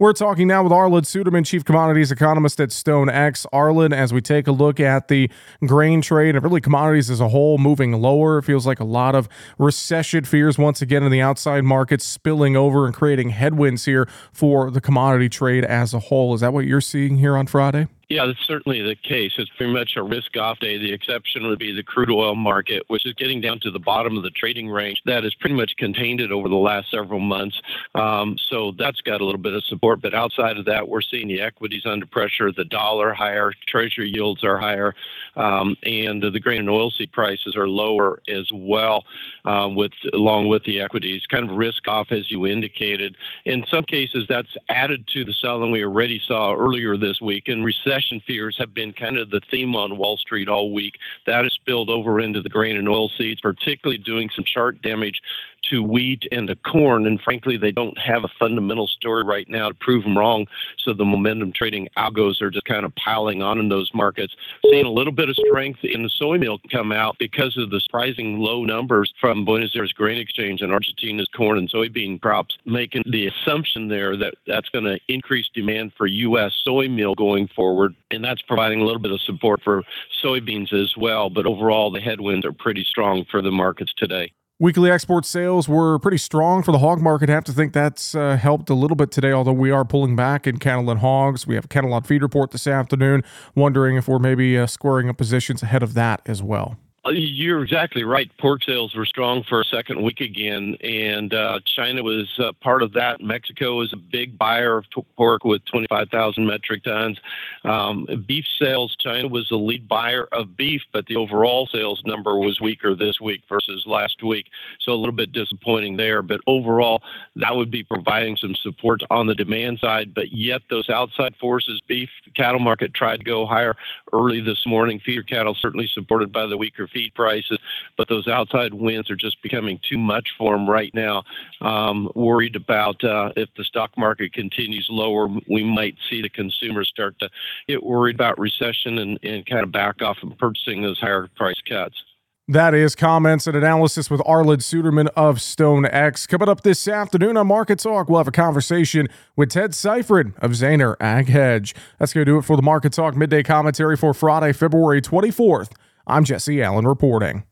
We're talking now with Arlan Suderman, Chief Commodities Economist at StoneX. Arlan, as we take a look at the grain trade and really commodities as a whole moving lower, it feels like a lot of recession fears once again in the outside markets spilling over and creating headwinds here for the commodity trade as a whole. Is that what you're seeing here on Friday? Yeah, that's certainly the case. It's pretty much a risk off day. The exception would be the crude oil market, which is getting down to the bottom of the trading range. That has pretty much contained it over the last several months. Um, so that's got a little bit of support. But outside of that, we're seeing the equities under pressure, the dollar higher, treasury yields are higher, um, and the grain and oilseed prices are lower as well, uh, with along with the equities. Kind of risk off, as you indicated. In some cases, that's added to the selling we already saw earlier this week. And recession recession fears have been kind of the theme on Wall Street all week. That has spilled over into the grain and oil seeds, particularly doing some chart damage to wheat and to corn. And frankly, they don't have a fundamental story right now to prove them wrong. So the momentum trading algos are just kind of piling on in those markets. Seeing a little bit of strength in the soy meal come out because of the surprising low numbers from Buenos Aires Grain Exchange and Argentina's corn and soybean crops, making the assumption there that that's going to increase demand for U.S. soy meal going forward. And that's providing a little bit of support for soybeans as well. But overall, the headwinds are pretty strong for the markets today. Weekly export sales were pretty strong for the hog market. I have to think that's uh, helped a little bit today, although we are pulling back in cattle and hogs. We have a cattle on feed report this afternoon, wondering if we're maybe uh, squaring up positions ahead of that as well. You're exactly right. Pork sales were strong for a second week again, and uh, China was uh, part of that. Mexico is a big buyer of pork with 25,000 metric tons. Um, beef sales, China was the lead buyer of beef, but the overall sales number was weaker this week versus last week. So a little bit disappointing there. But overall, that would be providing some support on the demand side. But yet, those outside forces, beef, cattle market tried to go higher early this morning. Feeder cattle certainly supported by the weaker feed prices, but those outside winds are just becoming too much for them right now. Um, worried about uh, if the stock market continues lower, we might see the consumers start to get worried about recession and, and kind of back off and purchasing those higher price cuts. That is comments and analysis with Arlan Suderman of StoneX. Coming up this afternoon on Market Talk, we'll have a conversation with Ted Seifert of Zaner Ag Hedge. That's going to do it for the Market Talk midday commentary for Friday, February 24th. I'm Jesse Allen reporting.